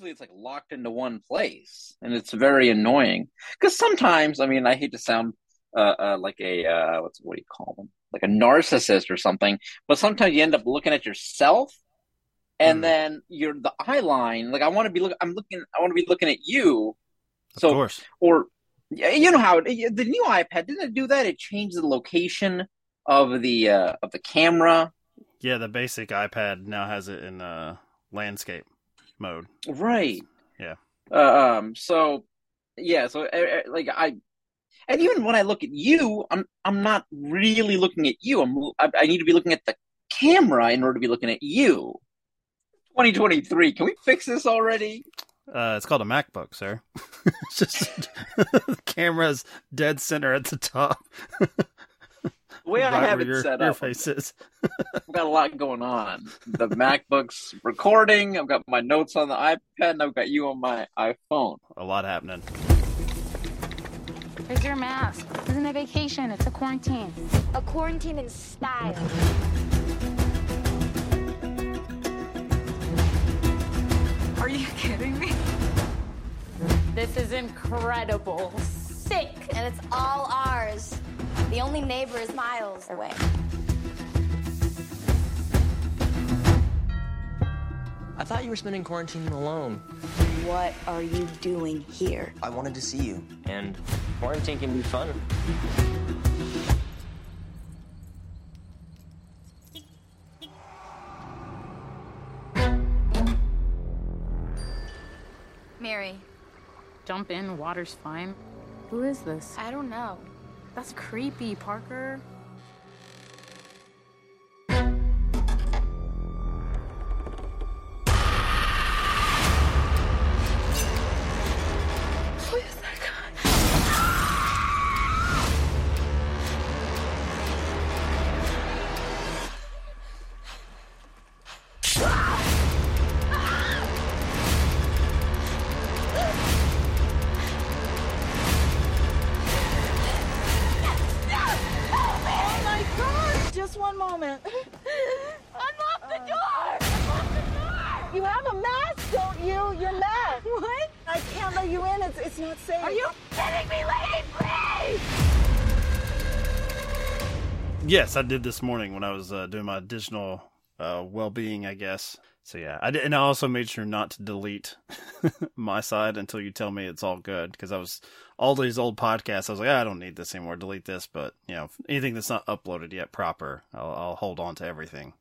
usually it's like locked into one place, and it's very annoying. Because sometimes, I mean, I hate to sound uh, uh, like a uh, what's what do you call them? Like a narcissist or something, but sometimes you end up looking at yourself, and mm. then you're the eye line. Like I want to be look, I'm looking, I want to be looking at you. Of so, course. or you know how it, the new iPad didn't it do that? It changed the location of the uh, of the camera. Yeah, the basic iPad now has it in uh, landscape mode. Right. Yeah. Uh, um. So, yeah. So, uh, like, I, and even when I look at you, I'm I'm not really looking at you. I'm I, I need to be looking at the camera in order to be looking at you. 2023. Can we fix this already? Uh, it's called a MacBook, sir. it's just the camera's dead center at the top. The way I have it your, set your up, face is. I've got a lot going on. The MacBook's recording. I've got my notes on the iPad, and I've got you on my iPhone. A lot happening. Where's your mask? This isn't a vacation. It's a quarantine. A quarantine in style. Are you kidding me? This is incredible. Sick. And it's all ours. The only neighbor is miles away. I thought you were spending quarantine alone. What are you doing here? I wanted to see you, and quarantine can be fun. Mary. Jump in, water's fine. Who is this? I don't know. That's creepy, Parker. Yes, I did this morning when I was uh, doing my additional uh, well-being, I guess. So yeah, I did, and I also made sure not to delete my side until you tell me it's all good because I was all these old podcasts. I was like, ah, I don't need this anymore. Delete this, but you know, anything that's not uploaded yet proper, I'll, I'll hold on to everything.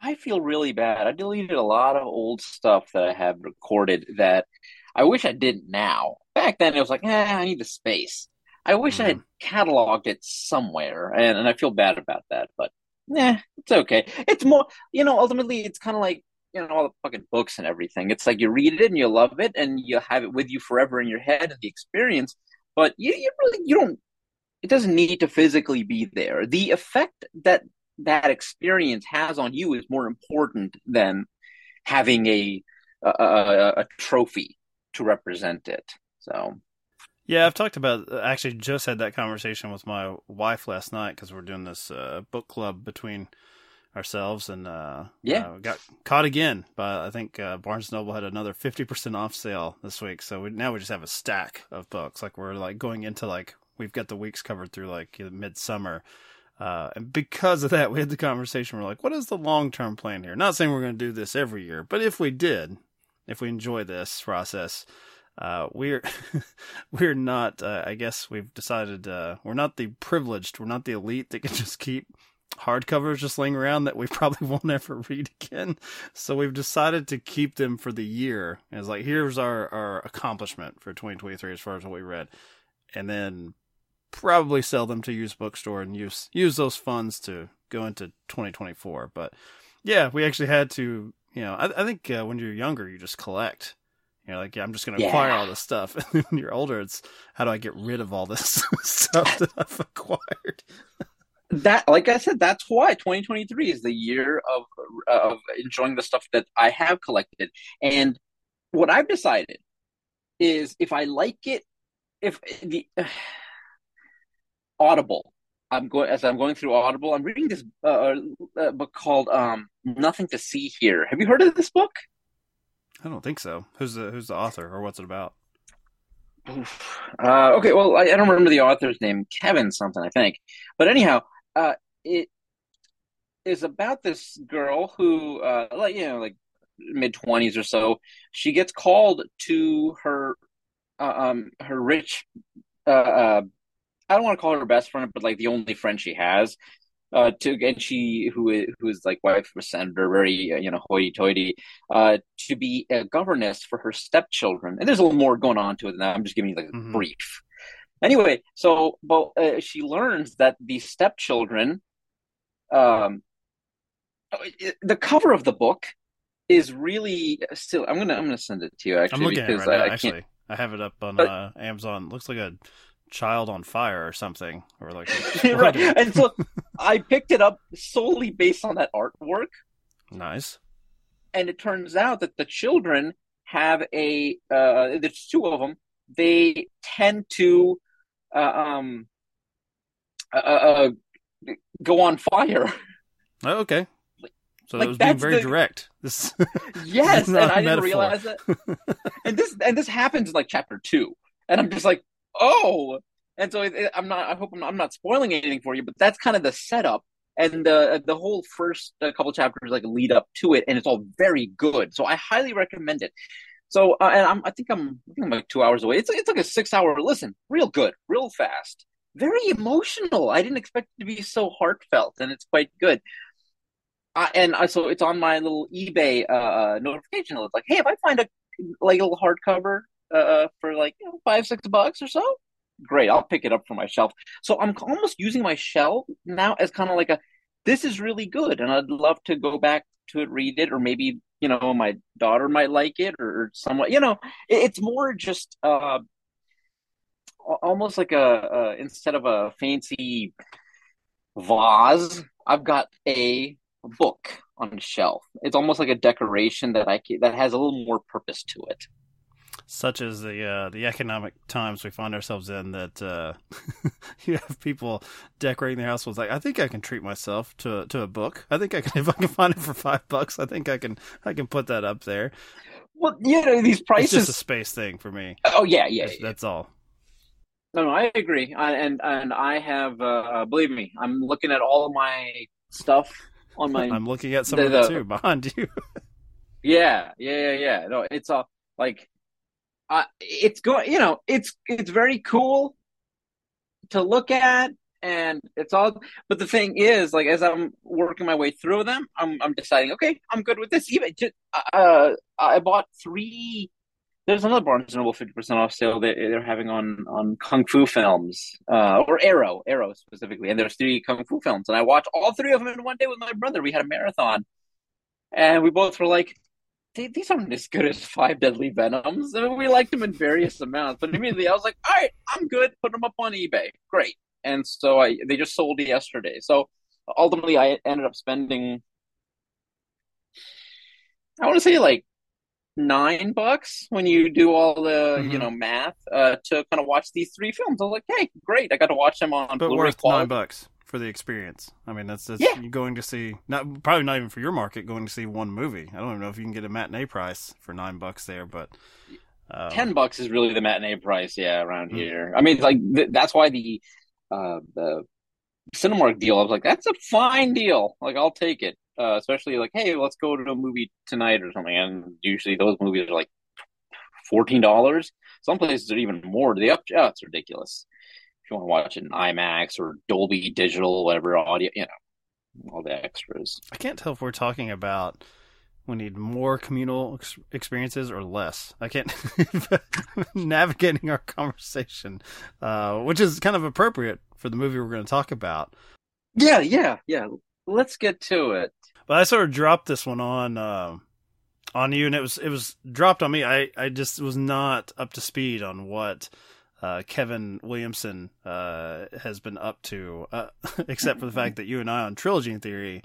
I feel really bad. I deleted a lot of old stuff that I have recorded that I wish I didn't now. Back then, it was like, eh, I need the space. I wish mm. I had mm-hmm. cataloged it somewhere, and, and I feel bad about that. But yeah, it's okay. It's more, you know, ultimately, it's kind of like you know all the fucking books and everything. It's like you read it and you love it, and you have it with you forever in your head and the experience. But you, you really you don't. It doesn't need to physically be there. The effect that that experience has on you is more important than having a a, a, a trophy to represent it. So yeah, I've talked about actually just had that conversation with my wife last night because we're doing this uh, book club between ourselves and uh, yeah, uh, got caught again. But I think uh, Barnes Noble had another fifty percent off sale this week, so we, now we just have a stack of books. Like we're like going into like we've got the weeks covered through like midsummer. Uh, and because of that, we had the conversation. We're like, what is the long term plan here? Not saying we're going to do this every year, but if we did, if we enjoy this process, uh, we're we're not. Uh, I guess we've decided uh, we're not the privileged. We're not the elite that can just keep hardcovers just laying around that we probably won't ever read again. So we've decided to keep them for the year. And it's like here's our our accomplishment for 2023 as far as what we read, and then probably sell them to used bookstore and use use those funds to go into 2024. But yeah, we actually had to. You know, I, I think uh, when you're younger, you just collect you're like, yeah, I'm just going to yeah. acquire all this stuff. And then when you're older, it's how do I get rid of all this stuff that I've acquired? that, like I said, that's why 2023 is the year of of enjoying the stuff that I have collected. And what I've decided is if I like it, if the uh, Audible, I'm going as I'm going through Audible. I'm reading this uh, uh, book called um, "Nothing to See Here." Have you heard of this book? I don't think so. Who's the Who's the author, or what's it about? Uh, okay, well, I, I, don't remember the author's name, Kevin something, I think. But anyhow, uh, it is about this girl who, uh, like you know, like mid twenties or so. She gets called to her, uh, um, her rich. Uh, uh, I don't want to call her best friend, but like the only friend she has. Uh, to and she who is who is like wife of a senator, very you know hoity-toity, uh, to be a governess for her stepchildren. And there's a little more going on to it than that. I'm just giving you like a mm-hmm. brief. Anyway, so but uh, she learns that the stepchildren, um, the cover of the book is really still. I'm gonna I'm gonna send it to you actually. I'm looking at it right I, now, I actually. I have it up on uh, Amazon. Looks like a child on fire or something, or like right. And so I picked it up solely based on that artwork. Nice. And it turns out that the children have a. Uh, there's two of them. They tend to, uh, um, uh, uh go on fire. Oh, okay. So like, it was being very the... direct. This yes, and I didn't realize it. and this and this happens in like chapter two, and I'm just like, oh. And so it, it, I'm not. I hope I'm not, I'm not, spoiling anything for you, but that's kind of the setup, and the the whole first uh, couple chapters like lead up to it, and it's all very good. So I highly recommend it. So uh, and I'm, I think I'm, I think I'm like two hours away. It's it's like a six hour listen, real good, real fast, very emotional. I didn't expect it to be so heartfelt, and it's quite good. And I, so it's on my little eBay uh, notification list. Like, hey, if I find a like a little hardcover uh, for like you know, five six bucks or so, great, I'll pick it up for my shelf. So I'm almost using my shelf now as kind of like a this is really good, and I'd love to go back to it, read it, or maybe you know my daughter might like it, or someone you know it, it's more just uh, almost like a, a instead of a fancy vase, I've got a book on a shelf. It's almost like a decoration that I that has a little more purpose to it. Such as the uh, the economic times we find ourselves in, that uh, you have people decorating their house with like, I think I can treat myself to to a book. I think I can if I can find it for five bucks. I think I can I can put that up there. Well, you know these prices. It's just a space thing for me. Oh yeah, yeah. That's, yeah. that's all. No, no, I agree, I, and and I have, uh, believe me, I'm looking at all of my stuff on my. I'm looking at some the, of it too behind you. yeah, yeah, yeah, yeah. No, it's all like, uh, it's going. You know, it's it's very cool to look at, and it's all. But the thing is, like, as I'm working my way through them, I'm I'm deciding, okay, I'm good with this. Even just, uh, I bought three there's another Barnes and Noble 50% off sale that they're having on on kung fu films, uh, or Arrow, Arrow specifically. And there's three kung fu films, and I watched all three of them in one day with my brother. We had a marathon, and we both were like, "These aren't as good as Five Deadly Venoms." I mean, we liked them in various amounts, but immediately I was like, "All right, I'm good. Put them up on eBay. Great." And so I they just sold yesterday. So ultimately, I ended up spending. I want to say like nine bucks when you do all the mm-hmm. you know math uh, to kind of watch these three films. I was like, hey, great! I got to watch them on. But Blu-ray worth quality. nine bucks for the experience. I mean, that's, that's yeah. going to see not probably not even for your market going to see one movie. I don't even know if you can get a matinee price for nine bucks there, but um, ten bucks is really the matinee price. Yeah, around mm-hmm. here. I mean, like th- that's why the uh, the Cinemark deal. I was like, that's a fine deal. Like, I'll take it uh, especially like, hey, let's go to a movie tonight or something. And usually those movies are like fourteen dollars. Some places are even more. The up, oh, it's ridiculous. If you want to watch it in IMAX or Dolby Digital, whatever audio, you know, all the extras. I can't tell if we're talking about we need more communal ex- experiences or less. I can't navigating our conversation, uh, which is kind of appropriate for the movie we're going to talk about. Yeah, yeah, yeah. Let's get to it. But I sort of dropped this one on uh, on you, and it was it was dropped on me. I I just was not up to speed on what uh, Kevin Williamson uh, has been up to, uh, except for the fact that you and I on Trilogy in Theory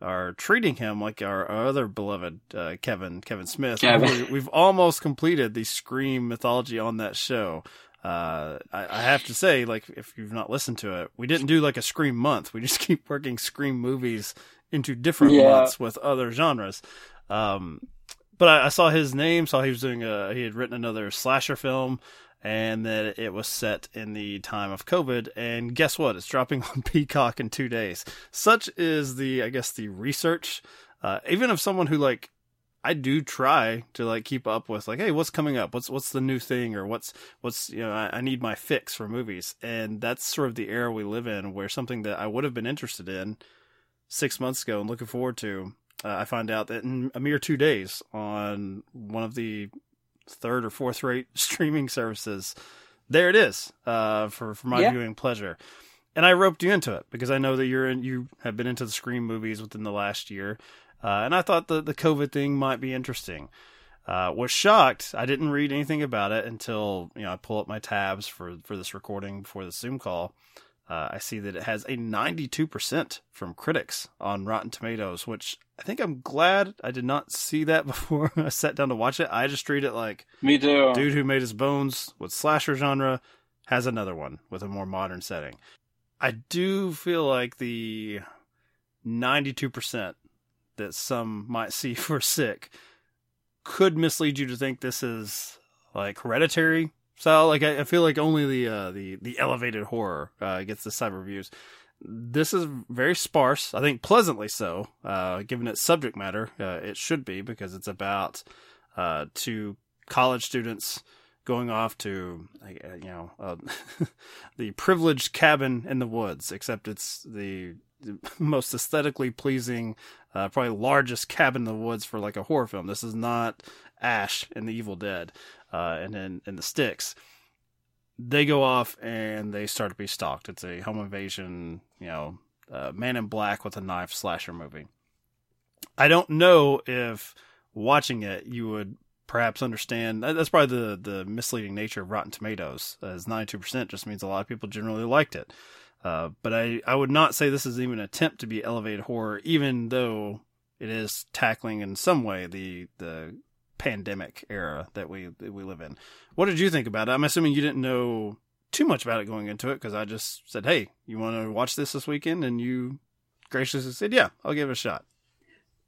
are treating him like our, our other beloved uh, Kevin Kevin Smith. Kevin. We, have almost completed the Scream mythology on that show. Uh, I, I, have to say, like, if you've not listened to it, we didn't do like a Scream month. We just keep working Scream movies into different yeah. months with other genres. Um, but I, I, saw his name, saw he was doing a he had written another slasher film, and that it was set in the time of COVID. And guess what? It's dropping on Peacock in two days. Such is the I guess the research. Uh, even of someone who like I do try to like keep up with like, hey, what's coming up? What's what's the new thing or what's what's you know I, I, need my fix for movies, and that's sort of the era we live in, where something that I would have been interested in six months ago and looking forward to, uh, I find out that in a mere two days on one of the third or fourth rate streaming services, there it is uh, for for my yeah. viewing pleasure. And I roped you into it because I know that you're in, you have been into the Scream movies within the last year. Uh, and I thought the, the COVID thing might be interesting. Uh, was shocked. I didn't read anything about it until you know I pull up my tabs for for this recording before the Zoom call. Uh, I see that it has a 92% from critics on Rotten Tomatoes, which I think I'm glad I did not see that before I sat down to watch it. I just treat it like me too. Dude who made his bones with slasher genre has another one with a more modern setting. I do feel like the 92% that some might see for sick could mislead you to think this is like hereditary so like I, I feel like only the uh, the the elevated horror uh, gets the cyber reviews. This is very sparse. I think pleasantly so, uh, given its subject matter. Uh, it should be because it's about uh, two college students going off to you know uh, the privileged cabin in the woods. Except it's the most aesthetically pleasing, uh, probably largest cabin in the woods for like a horror film. This is not Ash and The Evil Dead, uh, and then in the sticks. They go off and they start to be stalked. It's a home invasion, you know, uh, Man in Black with a knife slasher movie. I don't know if watching it you would perhaps understand. That's probably the the misleading nature of Rotten Tomatoes, as ninety two percent just means a lot of people generally liked it. Uh, but I, I would not say this is even an attempt to be elevated horror, even though it is tackling in some way the the pandemic era that we that we live in. What did you think about it? I'm assuming you didn't know too much about it going into it because I just said, "Hey, you want to watch this this weekend?" and you graciously said, "Yeah, I'll give it a shot."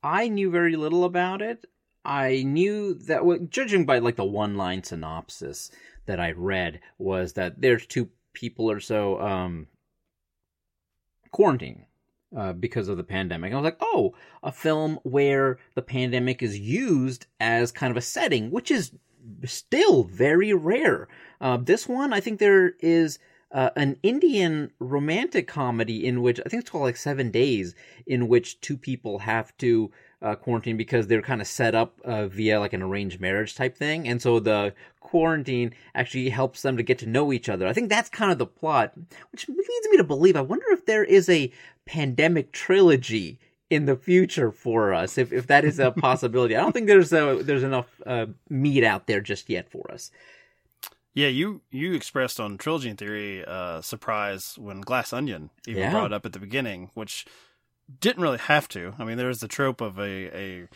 I knew very little about it. I knew that, well, judging by like the one line synopsis that I read, was that there's two people or so um, quarantine uh, because of the pandemic. I was like, oh, a film where the pandemic is used as kind of a setting, which is still very rare. Uh, this one, I think there is uh, an Indian romantic comedy in which I think it's called like Seven Days, in which two people have to uh, quarantine because they're kind of set up uh, via like an arranged marriage type thing, and so the quarantine actually helps them to get to know each other. I think that's kind of the plot, which leads me to believe. I wonder if there is a pandemic trilogy in the future for us, if if that is a possibility. I don't think there's a there's enough uh, meat out there just yet for us. Yeah, you you expressed on Trilogy Theory uh, surprise when Glass Onion even yeah. brought up at the beginning, which didn't really have to. I mean, there's the trope of a, a,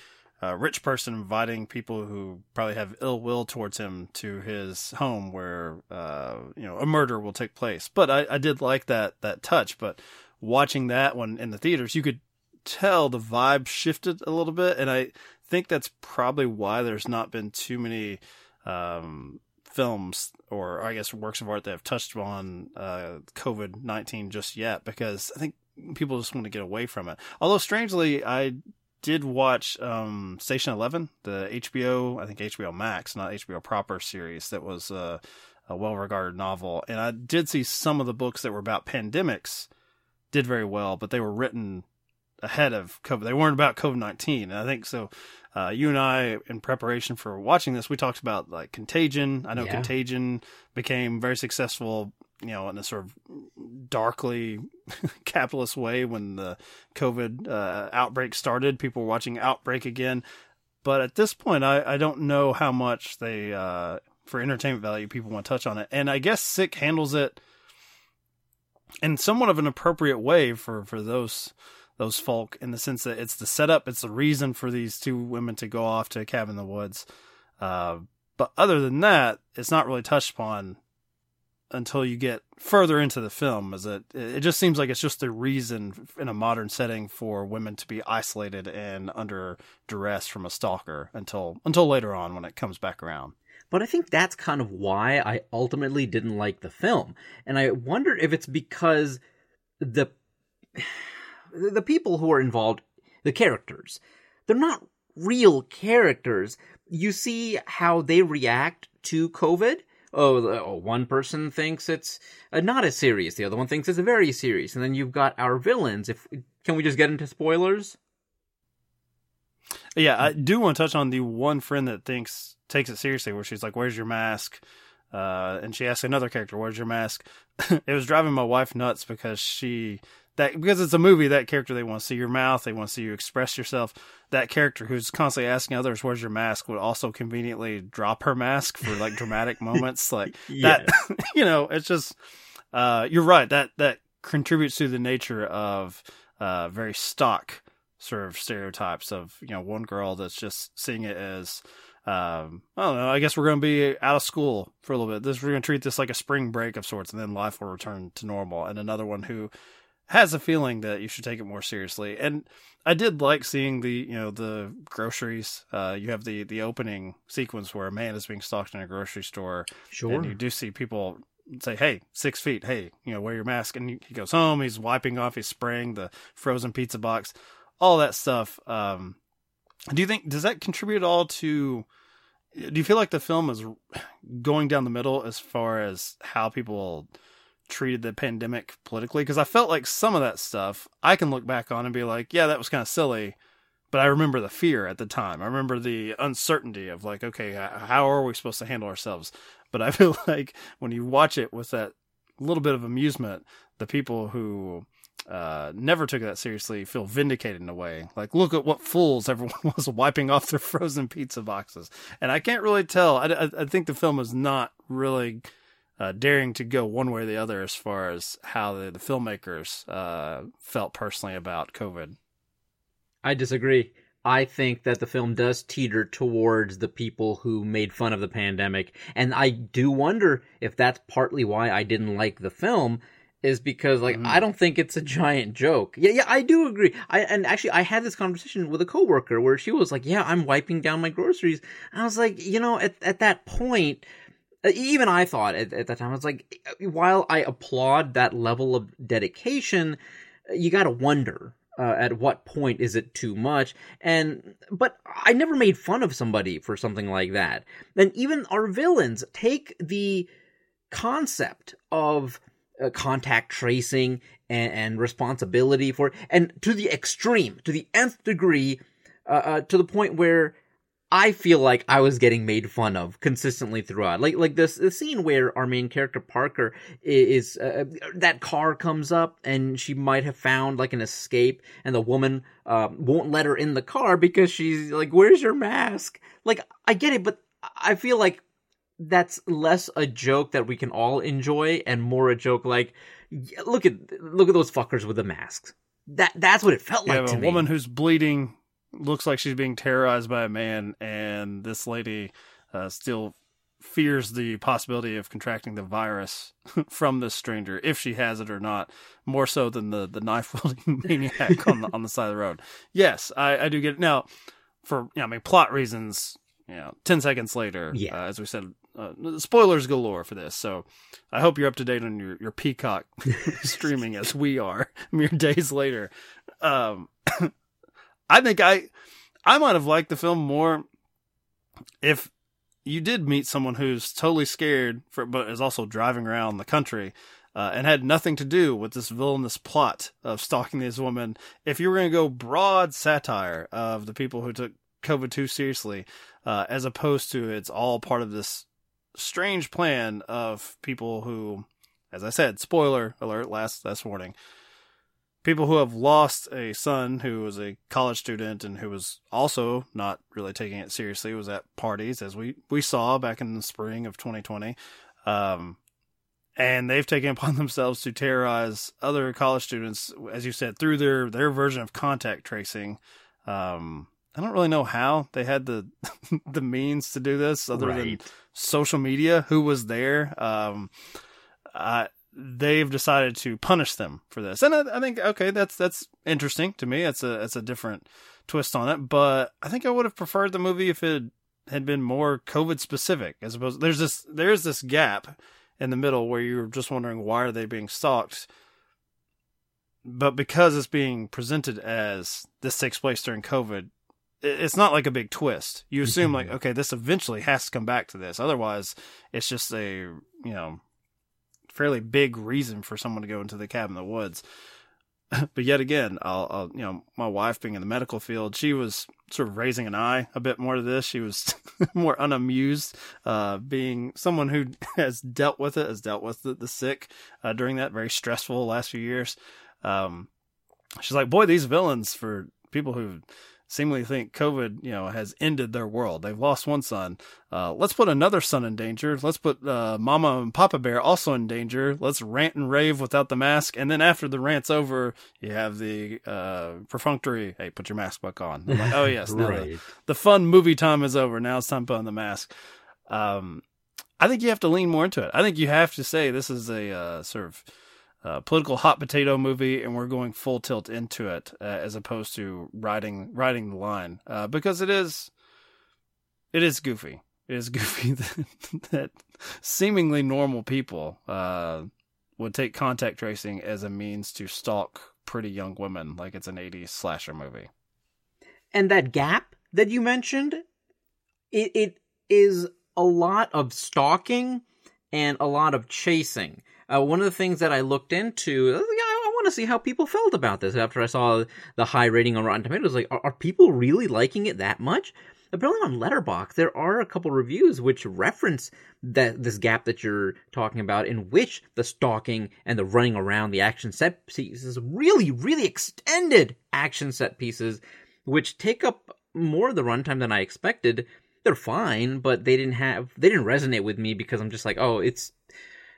a, rich person inviting people who probably have ill will towards him to his home where, uh, you know, a murder will take place. But I, I did like that, that touch. But watching that one in the theaters, you could tell the vibe shifted a little bit. And I think that's probably why there's not been too many, um, films or I guess works of art that have touched on uh, COVID nineteen just yet because I think people just want to get away from it. Although strangely, I did watch um, Station Eleven, the HBO, I think HBO Max, not HBO proper series that was uh, a well-regarded novel, and I did see some of the books that were about pandemics did very well, but they were written ahead of COVID. They weren't about COVID nineteen, and I think so. Uh, you and I, in preparation for watching this, we talked about like Contagion. I know yeah. Contagion became very successful you know, in a sort of darkly capitalist way when the COVID uh, outbreak started. People were watching Outbreak again. But at this point, I, I don't know how much they, uh, for entertainment value, people want to touch on it. And I guess Sick handles it in somewhat of an appropriate way for, for those those folk in the sense that it's the setup, it's the reason for these two women to go off to a cabin in the woods. Uh, but other than that, it's not really touched upon until you get further into the film. Is it? it just seems like it's just a reason in a modern setting for women to be isolated and under duress from a stalker until until later on when it comes back around. But I think that's kind of why I ultimately didn't like the film. And I wonder if it's because the the people who are involved, the characters, they're not real characters. You see how they react to COVID. Oh, oh one person thinks it's uh, not as serious. The other one thinks it's very serious. And then you've got our villains. If can we just get into spoilers? Yeah, I do want to touch on the one friend that thinks takes it seriously, where she's like, "Where's your mask?" Uh, and she asks another character, "Where's your mask?" it was driving my wife nuts because she that because it's a movie. That character they want to see your mouth, they want to see you express yourself. That character who's constantly asking others, "Where's your mask?" would also conveniently drop her mask for like dramatic moments, like that. you know, it's just uh, you're right. That that contributes to the nature of uh, very stock sort of stereotypes of you know one girl that's just seeing it as um, I don't know. I guess we're going to be out of school for a little bit. This we're going to treat this like a spring break of sorts, and then life will return to normal. And another one who has a feeling that you should take it more seriously. And I did like seeing the you know the groceries. Uh, you have the the opening sequence where a man is being stalked in a grocery store. Sure. And you do see people say, "Hey, six feet. Hey, you know, wear your mask." And he goes home. He's wiping off. He's spraying the frozen pizza box. All that stuff. Um, do you think does that contribute at all to? Do you feel like the film is going down the middle as far as how people treated the pandemic politically? Because I felt like some of that stuff I can look back on and be like, yeah, that was kind of silly. But I remember the fear at the time. I remember the uncertainty of like, okay, how are we supposed to handle ourselves? But I feel like when you watch it with that little bit of amusement, the people who uh, never took that seriously feel vindicated in a way. Like, look at what fools everyone was wiping off their frozen pizza boxes. And I can't really tell. I, I, I think the film is not really uh, daring to go one way or the other as far as how the, the filmmakers uh, felt personally about COVID. I disagree. I think that the film does teeter towards the people who made fun of the pandemic. And I do wonder if that's partly why I didn't like the film is because like mm. I don't think it's a giant joke. Yeah, yeah, I do agree. I and actually I had this conversation with a coworker where she was like, "Yeah, I'm wiping down my groceries." And I was like, you know, at at that point, even I thought at, at that time, I was like, while I applaud that level of dedication, you got to wonder uh, at what point is it too much? And but i never made fun of somebody for something like that. And even our villains take the concept of uh, contact tracing and, and, responsibility for and to the extreme, to the nth degree, uh, uh, to the point where I feel like I was getting made fun of consistently throughout. Like like this the scene where our main character Parker is uh, that car comes up and she might have found like an escape, and the woman uh, won't let her in the car because she's like, "Where's your mask?" Like I get it, but I feel like that's less a joke that we can all enjoy and more a joke like look at look at those fuckers with the masks. That that's what it felt yeah, like to a me. woman who's bleeding looks like she's being terrorized by a man and this lady uh, still fears the possibility of contracting the virus from this stranger if she has it or not more so than the the knife wielding maniac on the on the side of the road yes i i do get it now for you know, i mean plot reasons you know 10 seconds later yeah. Uh, as we said uh, spoilers galore for this. So I hope you're up to date on your, your Peacock streaming as we are mere days later. Um, I think I, I might have liked the film more if you did meet someone who's totally scared for, but is also driving around the country. Uh, and had nothing to do with this villainous plot of stalking this woman. If you were going to go broad satire of the people who took COVID too seriously, uh, as opposed to it's all part of this strange plan of people who, as I said, spoiler alert, last last warning, people who have lost a son who was a college student and who was also not really taking it seriously, was at parties as we we saw back in the spring of 2020. Um, and they've taken upon themselves to terrorize other college students, as you said, through their their version of contact tracing. Um, I don't really know how they had the the means to do this other right. than social media. Who was there? Um, uh, they've decided to punish them for this, and I, I think okay, that's that's interesting to me. That's a that's a different twist on it, but I think I would have preferred the movie if it had been more COVID specific, as opposed. There's this there's this gap in the middle where you're just wondering why are they being stalked, but because it's being presented as this takes place during COVID, it's not like a big twist. You assume like, mm-hmm. okay, this eventually has to come back to this. Otherwise, it's just a you know fairly big reason for someone to go into the cabin in the woods. but yet again, I'll, I'll, you know, my wife being in the medical field, she was sort of raising an eye a bit more to this. She was more unamused, uh, being someone who has dealt with it, has dealt with the, the sick uh, during that very stressful last few years. Um, she's like, boy, these villains for people who seemingly think COVID, you know, has ended their world. They've lost one son. Uh, let's put another son in danger. Let's put uh, Mama and Papa Bear also in danger. Let's rant and rave without the mask. And then after the rant's over, you have the uh, perfunctory, hey, put your mask back on. Like, oh, yes, now Right. the, the fun movie time is over. Now it's time to put on the mask. Um, I think you have to lean more into it. I think you have to say this is a uh, sort of uh, political hot potato movie, and we're going full tilt into it uh, as opposed to riding riding the line uh, because it is it is goofy. It is goofy that, that seemingly normal people uh, would take contact tracing as a means to stalk pretty young women, like it's an '80s slasher movie. and that gap that you mentioned it, it is a lot of stalking and a lot of chasing uh, one of the things that i looked into uh, yeah, i, I want to see how people felt about this after i saw the high rating on rotten tomatoes like are, are people really liking it that much apparently on Letterboxd there are a couple reviews which reference that this gap that you're talking about in which the stalking and the running around the action set pieces really really extended action set pieces which take up more of the runtime than I expected. They're fine, but they didn't have they didn't resonate with me because I'm just like, oh, it's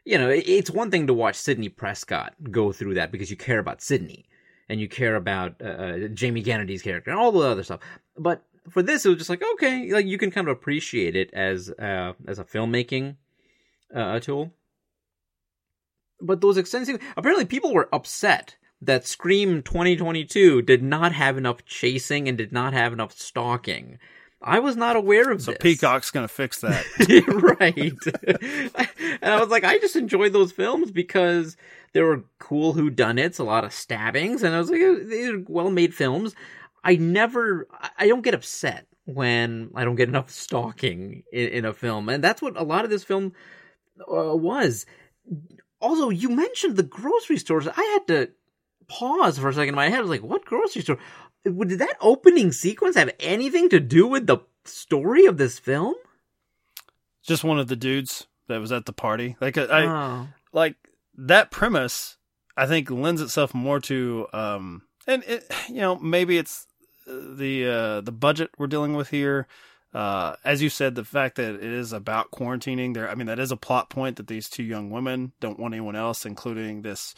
you know, it's one thing to watch Sidney Prescott go through that because you care about Sidney and you care about uh, uh, Jamie Kennedy's character and all the other stuff. But for this, it was just like okay, like you can kind of appreciate it as uh, as a filmmaking uh, tool. But those extensive apparently people were upset that Scream 2022 did not have enough chasing and did not have enough stalking. I was not aware of So this. Peacock's going to fix that. right. and I was like, I just enjoyed those films because there were cool whodunits, a lot of stabbings, and I was like, "Oh, these are well made films. I never, I- I don't get upset when I don't get enough stalking in, in a film, and that's what a lot of this film uh, was. Also, you mentioned the grocery stores. I had to pause for a second in my head. I was like, what grocery store? Did that opening sequence have anything to do with the story of this film? Just one of the dudes that was at the party. Like I, Oh. like that premise i think lends itself more to um and it, you know maybe it's the uh the budget we're dealing with here uh as you said the fact that it is about quarantining there i mean that is a plot point that these two young women don't want anyone else including this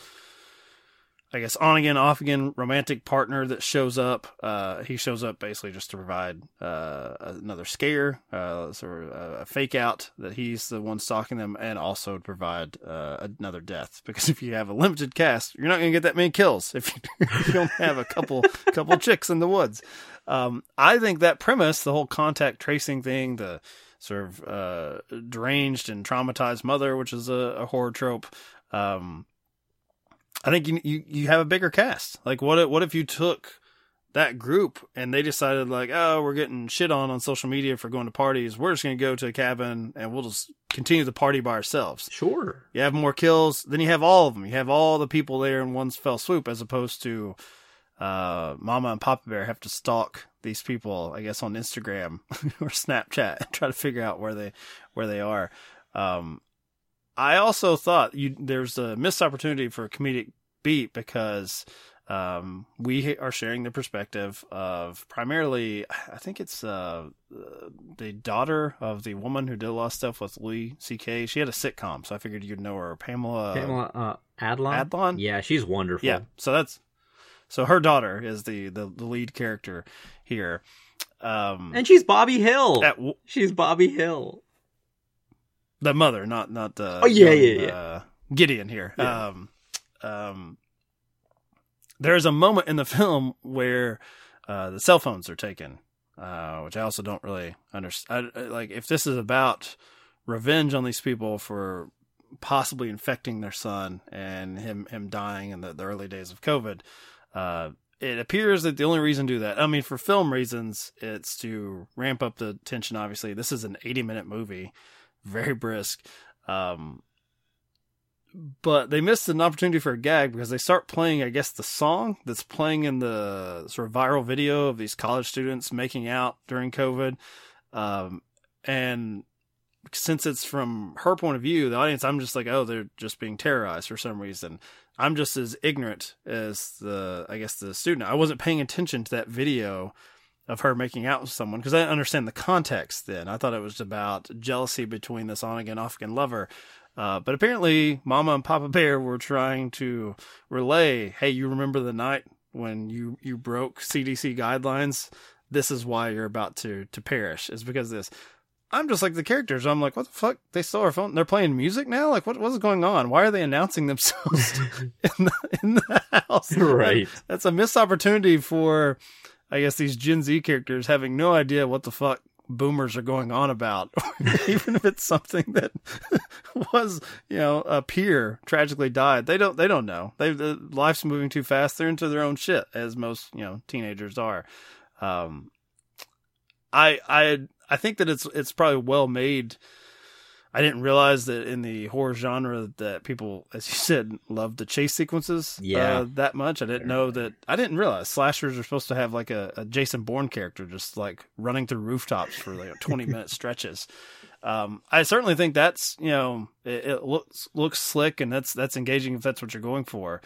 I guess on again, off again romantic partner that shows up. Uh, he shows up basically just to provide uh, another scare, uh, sort of a fake out that he's the one stalking them, and also to provide uh, another death. Because if you have a limited cast, you're not going to get that many kills if you, if you don't have a couple couple chicks in the woods. Um, I think that premise, the whole contact tracing thing, the sort of uh, deranged and traumatized mother, which is a, a horror trope. Um, I think you, you you have a bigger cast. Like what if, what if you took that group and they decided like, oh, we're getting shit on on social media for going to parties. We're just going to go to a cabin and we'll just continue the party by ourselves. Sure. You have more kills, then you have all of them. You have all the people there in one fell swoop, as opposed to uh, Mama and Papa Bear have to stalk these people, I guess, on Instagram or Snapchat and try to figure out where they where they are. Um, I also thought you there's a missed opportunity for a comedic beat because um, we are sharing the perspective of primarily, I think it's uh, the daughter of the woman who did a lot of stuff with Louis C.K. She had a sitcom, so I figured you'd know her, Pamela. Pamela uh, Adlon. Adlon? Yeah, she's wonderful. Yeah, so that's so her daughter is the the, the lead character here. Um, And she's Bobby Hill. at She's Bobby Hill. The mother, not not the Oh, yeah, young, yeah, yeah. Uh, Gideon here. Yeah. Um, um, there's a moment in the film where uh, the cell phones are taken, uh, which I also don't really understand. Like, if this is about revenge on these people for possibly infecting their son and him him dying in the, the early days of COVID, uh, it appears that the only reason to do that, I mean, for film reasons, it's to ramp up the tension. Obviously, this is an 80 minute movie, very brisk. Um, but they missed an opportunity for a gag because they start playing, I guess, the song that's playing in the sort of viral video of these college students making out during COVID. Um, and since it's from her point of view, the audience, I'm just like, oh, they're just being terrorized for some reason. I'm just as ignorant as the, I guess, the student. I wasn't paying attention to that video of her making out with someone because I didn't understand the context then. I thought it was about jealousy between this on again, off again lover. Uh, but apparently, Mama and Papa Bear were trying to relay, "Hey, you remember the night when you you broke CDC guidelines? This is why you're about to to perish. Is because this." I'm just like the characters. I'm like, what the fuck? They stole our phone. They're playing music now. Like, what what's going on? Why are they announcing themselves in the in the house? Right. That, that's a missed opportunity for, I guess, these Gen Z characters having no idea what the fuck boomers are going on about, even if it's something that was, you know, a peer tragically died. They don't, they don't know. They, the, life's moving too fast. They're into their own shit, as most, you know, teenagers are. Um, I, I, I think that it's, it's probably well made I didn't realize that in the horror genre that people, as you said, love the chase sequences uh, yeah. uh, that much. I didn't know that. I didn't realize slashers are supposed to have like a, a Jason Bourne character just like running through rooftops for like twenty minute stretches. Um, I certainly think that's you know it, it, looks looks slick and that's that's engaging if that's what you're going for.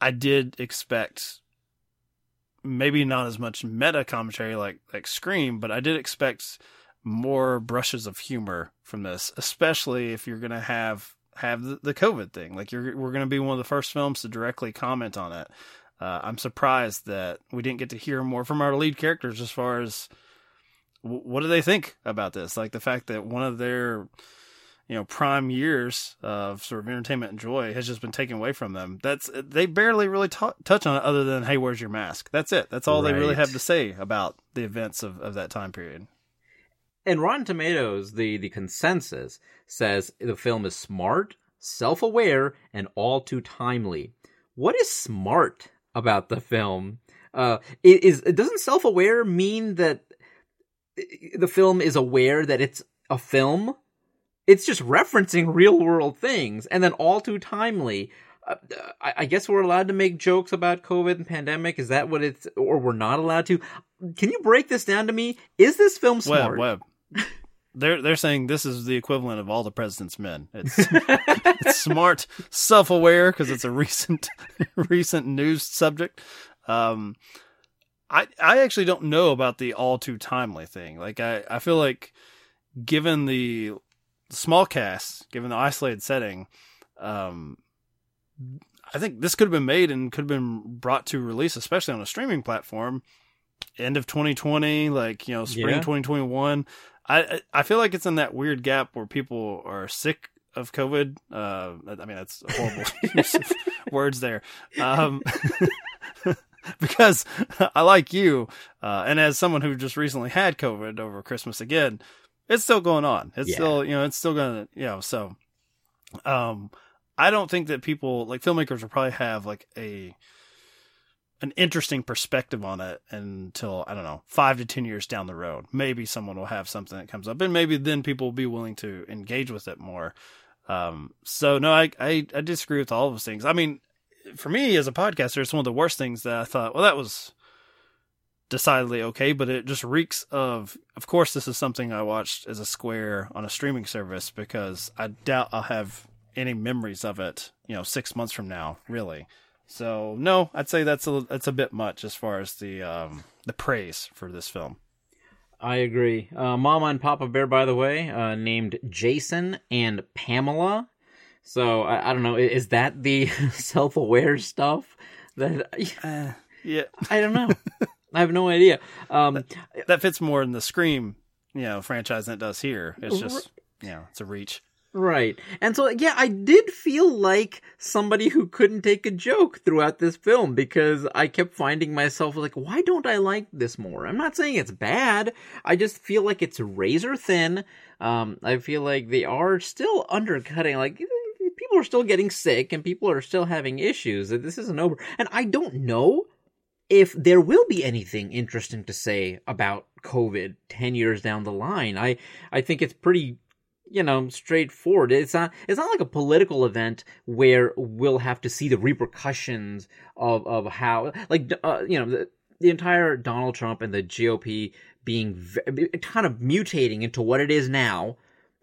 I did expect maybe not as much meta commentary like like Scream, but I did expect more brushes of humor from this, especially if you're going to have have the, the, COVID thing. Like you're we're going to be one of the first films to directly comment on it. Uh, I'm surprised that we didn't get to hear more from our lead characters as far as w- what do they think about this? Like the fact that one of their you know prime years of sort of entertainment and joy has just been taken away from them. That's they barely really t- touch on it other than hey, where's your mask? That's it. That's all right. they really have to say about the events of, of that time period. And Rotten Tomatoes, the, the consensus says the film is smart, self aware, and all too timely. What is smart about the film? Uh, is doesn't self aware mean that the film is aware that it's a film? It's just referencing real world things, and then all too timely. Uh, I, I guess we're allowed to make jokes about COVID and pandemic. Is that what it's, or we're not allowed to? Can you break this down to me? Is this film smart? Web, web they're they're saying this is the equivalent of all the president's men. It's, it's smart, self aware because it's a recent recent news subject. Um, I I actually don't know about the all too timely thing. Like I I feel like given the small cast, given the isolated setting, um, I think this could have been made and could have been brought to release, especially on a streaming platform, end of 2020, like you know, spring yeah. 2021. I I feel like it's in that weird gap where people are sick of COVID. Uh, I mean, that's horrible words there. Um, because I like you, uh, and as someone who just recently had COVID over Christmas again, it's still going on. It's yeah. still, you know, it's still gonna, you know, so, um, I don't think that people like filmmakers will probably have like a an interesting perspective on it until I don't know five to ten years down the road. Maybe someone will have something that comes up, and maybe then people will be willing to engage with it more. Um, so no, I, I I disagree with all of those things. I mean, for me as a podcaster, it's one of the worst things that I thought. Well, that was decidedly okay, but it just reeks of. Of course, this is something I watched as a square on a streaming service because I doubt I'll have any memories of it. You know, six months from now, really. So no, I'd say that's a that's a bit much as far as the um, the praise for this film. I agree. Uh, Mama and Papa Bear, by the way, uh, named Jason and Pamela. So I, I don't know. Is that the self-aware stuff? That uh, yeah, I don't know. I have no idea. Um, that, that, fits more in the Scream, you know, franchise than it does here. It's just you know, it's a reach. Right. And so, yeah, I did feel like somebody who couldn't take a joke throughout this film because I kept finding myself like, why don't I like this more? I'm not saying it's bad. I just feel like it's razor thin. Um, I feel like they are still undercutting, like, people are still getting sick and people are still having issues. This isn't over. And I don't know if there will be anything interesting to say about COVID 10 years down the line. I, I think it's pretty you know straightforward it's not it's not like a political event where we'll have to see the repercussions of of how like uh, you know the, the entire Donald Trump and the GOP being kind of mutating into what it is now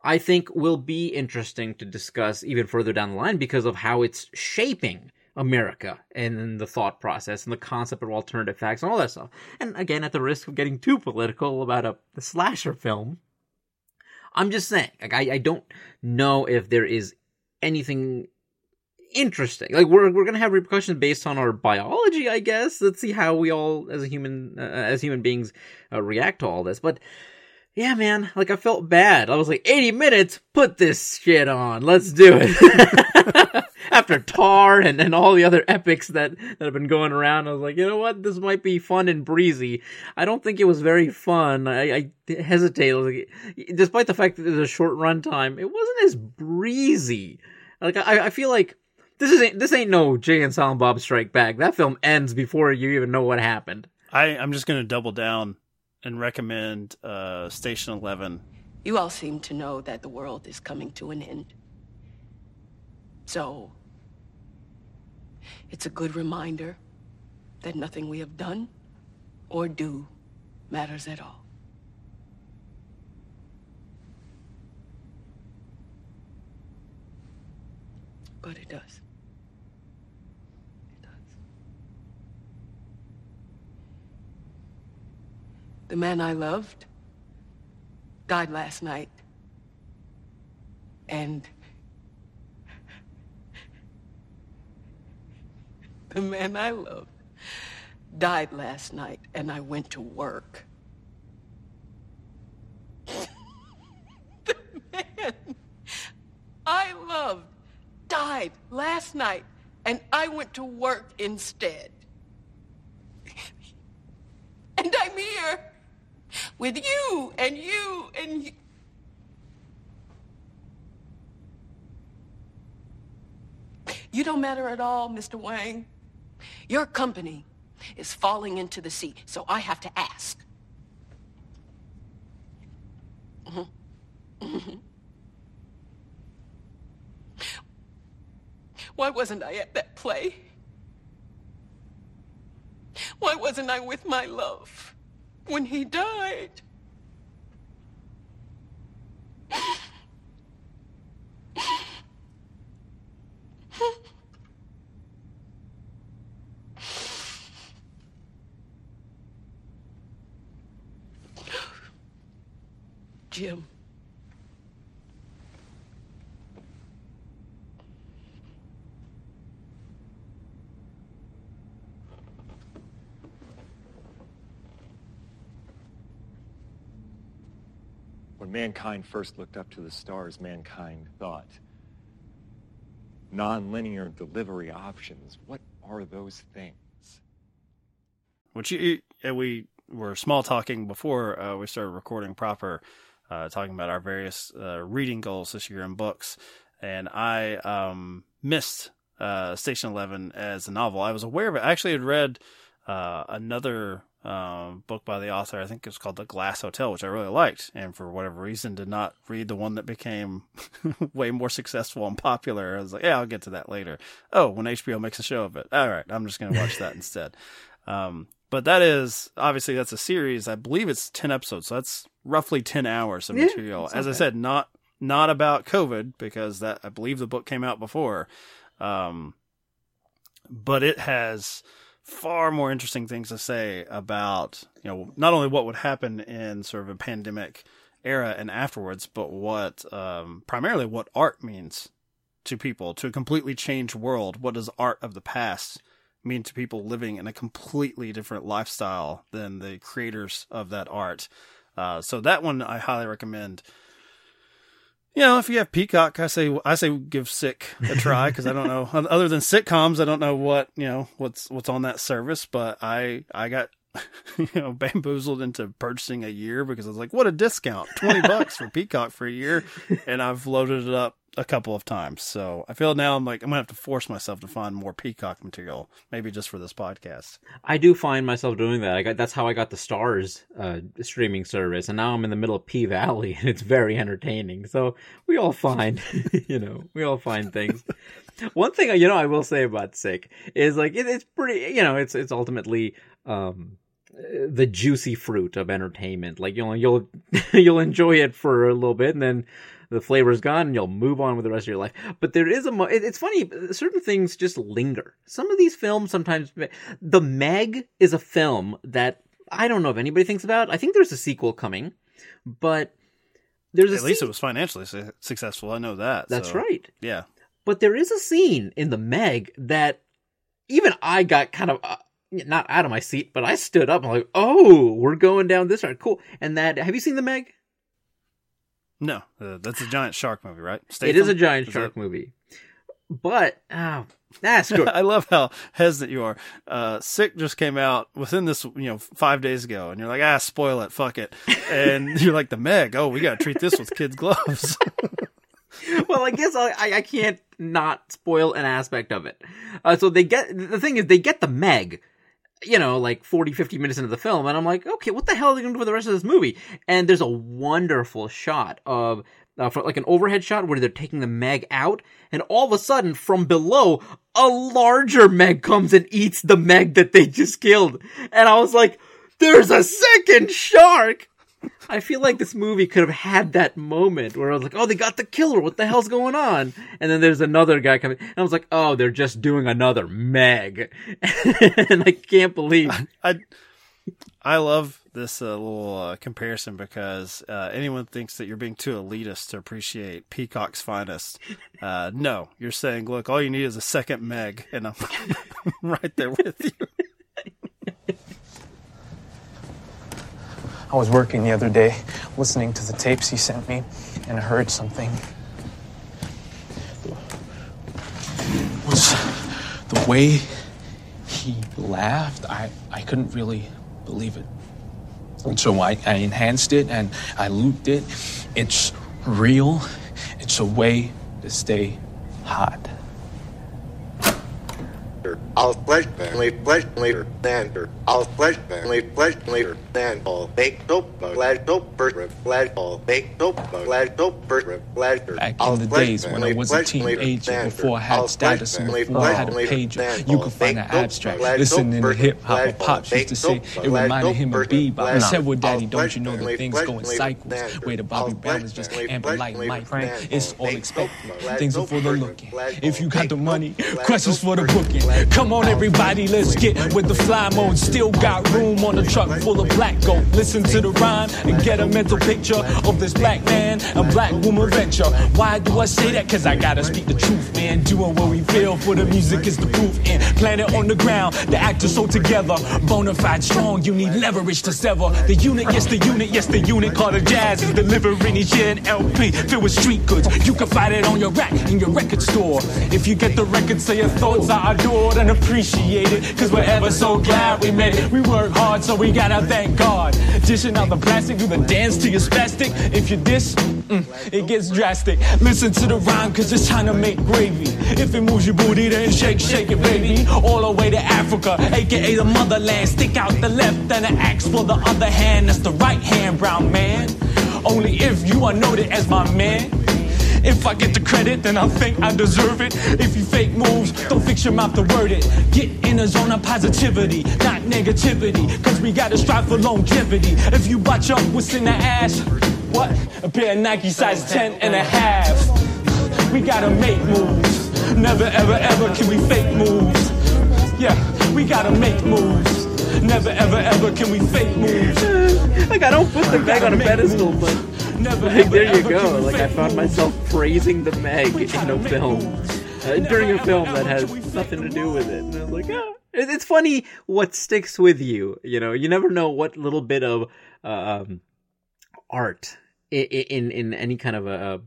I think will be interesting to discuss even further down the line because of how it's shaping America and the thought process and the concept of alternative facts and all that stuff. And again, at the risk of getting too political about a slasher film, I'm just saying, like, I, I don't know if there is anything interesting. Like, we're, we're gonna have repercussions based on our biology, I guess. Let's see how we all, as a human, uh, as human beings, uh, react to all this. But, yeah, man, like I felt bad. I was like, 80 minutes, put this shit on. Let's do it. After Tar and, and all the other epics that, that have been going around, I was like, you know what? This might be fun and breezy. I don't think it was very fun. I, I hesitate. I like, despite the fact that there's a short runtime, it wasn't as breezy. Like, I, I feel like this isn't, this ain't no Jay and Silent Bob Strike Back. That film ends before you even know what happened. I, I'm just going to double down and recommend uh, Station 11. You all seem to know that the world is coming to an end. So, it's a good reminder that nothing we have done or do matters at all. But it does. The man I loved died last night. And the man I loved died last night, and I went to work. the man I loved died last night, and I went to work instead. and I'm here with you and you and you. You don't matter at all, Mr. Wang. Your company is falling into the sea, so I have to ask. Mm-hmm. Mm-hmm. Why wasn't I at that play? Why wasn't I with my love? When he died. Mankind first looked up to the stars, mankind thought, nonlinear delivery options, what are those things? Which you, we were small talking before uh, we started recording proper, uh, talking about our various uh, reading goals this year in books. And I um, missed uh, Station 11 as a novel. I was aware of it. I actually had read uh, another um, book by the author. I think it's called The Glass Hotel, which I really liked, and for whatever reason did not read the one that became way more successful and popular. I was like, yeah, I'll get to that later. Oh, when HBO makes a show of it, all right, I'm just going to watch that instead. Um, but that is obviously that's a series. I believe it's ten episodes, so that's roughly ten hours of yeah, material. As I said, not not about COVID because that I believe the book came out before, um, but it has far more interesting things to say about you know not only what would happen in sort of a pandemic era and afterwards, but what um, primarily what art means to people to a completely changed world. What does art of the past mean to people living in a completely different lifestyle than the creators of that art? Uh, so that one I highly recommend. You know, if you have Peacock, I say I say give Sick a try because I don't know other than sitcoms, I don't know what you know what's what's on that service. But I I got you know bamboozled into purchasing a year because I was like, what a discount, twenty bucks for Peacock for a year, and I've loaded it up a couple of times. So I feel now I'm like I'm gonna have to force myself to find more Peacock material, maybe just for this podcast. I do find myself doing that. I got that's how I got the Stars uh, streaming service, and now I'm in the middle of P Valley, and it's very entertaining. So we all find, you know, we all find things. One thing you know I will say about Sick is like it, it's pretty, you know, it's it's ultimately um the juicy fruit of entertainment. Like you'll you'll you'll enjoy it for a little bit, and then the flavor's gone, and you'll move on with the rest of your life. But there is a mo- it's funny. Certain things just linger. Some of these films sometimes. The Meg is a film that I don't know if anybody thinks about. I think there's a sequel coming, but there's at least scene- it was financially su- successful. I know that. That's so, right. Yeah. But there is a scene in the Meg that even I got kind of. Uh, not out of my seat, but I stood up. I'm like, oh, we're going down this road. Cool. And that, have you seen the Meg? No, uh, that's a giant shark movie, right? Statham? It is a giant is shark movie. But, oh, that's good. I love how hesitant you are. Uh, Sick just came out within this, you know, five days ago, and you're like, ah, spoil it, fuck it. And you're like, the Meg, oh, we got to treat this with kids' gloves. well, I guess I, I can't not spoil an aspect of it. Uh, so they get, the thing is, they get the Meg, you know, like 40, 50 minutes into the film, and I'm like, okay, what the hell are they going to do for the rest of this movie? And there's a wonderful shot of, uh, like an overhead shot where they're taking the Meg out, and all of a sudden, from below, a larger Meg comes and eats the Meg that they just killed. And I was like, there's a second shark! I feel like this movie could have had that moment where I was like, "Oh, they got the killer. What the hell's going on?" And then there's another guy coming, and I was like, "Oh, they're just doing another Meg," and I can't believe. I I, love this uh, little uh, comparison because uh, anyone thinks that you're being too elitist to appreciate Peacock's finest. Uh, no, you're saying, "Look, all you need is a second Meg," and I'm right there with you. I was working the other day, listening to the tapes he sent me, and I heard something. It was the way he laughed. I, I couldn't really believe it. And so I, I enhanced it and I looped it. It's real. It's a way to stay hot. I'll pleasantly, pleasantly, than I'll pleasantly, pleasantly, than all make soap, glad soap, first, glad all make soap, glad soap, first, pleasure. Back in the days when I was a teenager, before I had status and before I had a pager, you could find an abstract listening to hip hop or pops used to say it reminded him of bebop. I said, well, daddy, don't you know that things go in cycles? Where the Bobby Brown is just ample Mike Frank, it's all expected. Things are for the looking. If you got the money, questions for the booking. Come on, everybody, let's get with the fly mode. Still got room on the truck full of black gold. Listen to the rhyme and get a mental picture of this black man and black woman venture. Why do I say that? Cause I gotta speak the truth, man. Doing what we feel for the music is the proof. And planet on the ground, the actors so together. Bonafide strong, you need leverage to sever. The unit, yes, the unit, yes, the unit called a jazz is delivering each year an LP filled with street goods. You can find it on your rack in your record store. If you get the record, say your thoughts are adored and appreciate it. Cause we're ever so glad we made it. We work hard, so we gotta thank God. Dishing out the plastic, do the dance to your spastic. If you diss, mm, it gets drastic. Listen to the rhyme, cause it's time to make gravy. If it moves your booty, then shake, shake it, baby. All the way to Africa, aka the motherland. Stick out the left and an axe for the other hand. That's the right hand, brown man. Only if you are noted as my man. If I get the credit, then I think I deserve it. If you fake moves, don't fix your mouth to word it. Get in a zone of positivity, not negativity. Cause we gotta strive for longevity. If you botch up, what's in the ass? What? A pair of Nike size 10 and a half. We gotta make moves. Never, ever, ever can we fake moves. Yeah, we gotta make moves. Never, ever, ever can we fake moves. like I don't put the bag on a pedestal, but Never, like ever, there you go. Like I found myself praising the Meg in a film uh, during a film that has ever can we nothing to do with it, and I was like, oh. It's funny what sticks with you. You know, you never know what little bit of um, art i- i- in in any kind of a,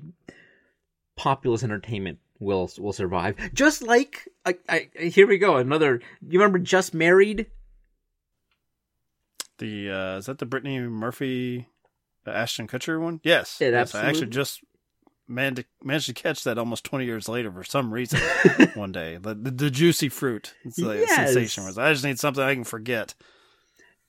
populous entertainment will will survive. Just like I, I, here we go another. You remember Just Married? The uh, is that the Brittany Murphy, the Ashton Kutcher one? Yes, it yes. I actually just managed to, managed to catch that almost twenty years later for some reason. one day, the, the, the juicy fruit. Like yes. sensation. I just need something I can forget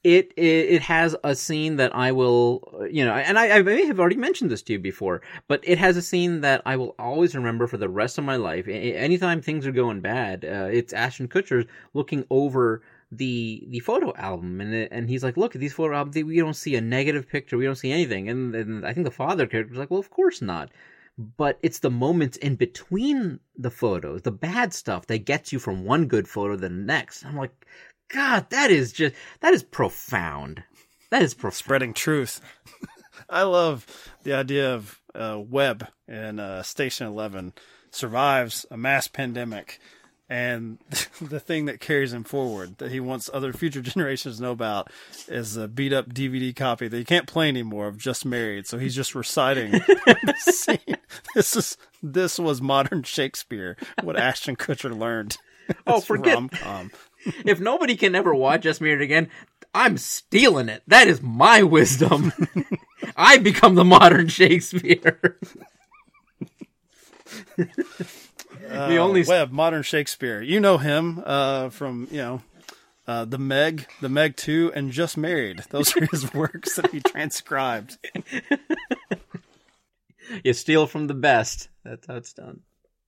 it, it, it has a scene that I will, you know, and I, I may have already mentioned this to you before, but it has a scene that I will always remember for the rest of my life. Anytime things are going bad, uh, it's Ashton Kutcher looking over the the photo album, and and he's like, "Look at these photo albums. We don't see a negative picture. We don't see anything." And, and I think the father character was like, "Well, of course not." But it's the moments in between the photos, the bad stuff that gets you from one good photo to the next. I'm like, God, that is just that is profound. That is profound. spreading truth. I love the idea of uh, Webb in uh, Station Eleven survives a mass pandemic, and the thing that carries him forward that he wants other future generations to know about is a beat up DVD copy that he can't play anymore of Just Married. So he's just reciting the scene. This is this was modern Shakespeare. What Ashton Kutcher learned. Oh, forget rom-com. if nobody can ever watch Just Married again, I'm stealing it. That is my wisdom. I become the modern Shakespeare. The only uh, Webb, modern Shakespeare. You know him uh, from you know uh, the Meg, the Meg Two, and Just Married. Those are his works that he transcribed. you steal from the best. That's how it's done.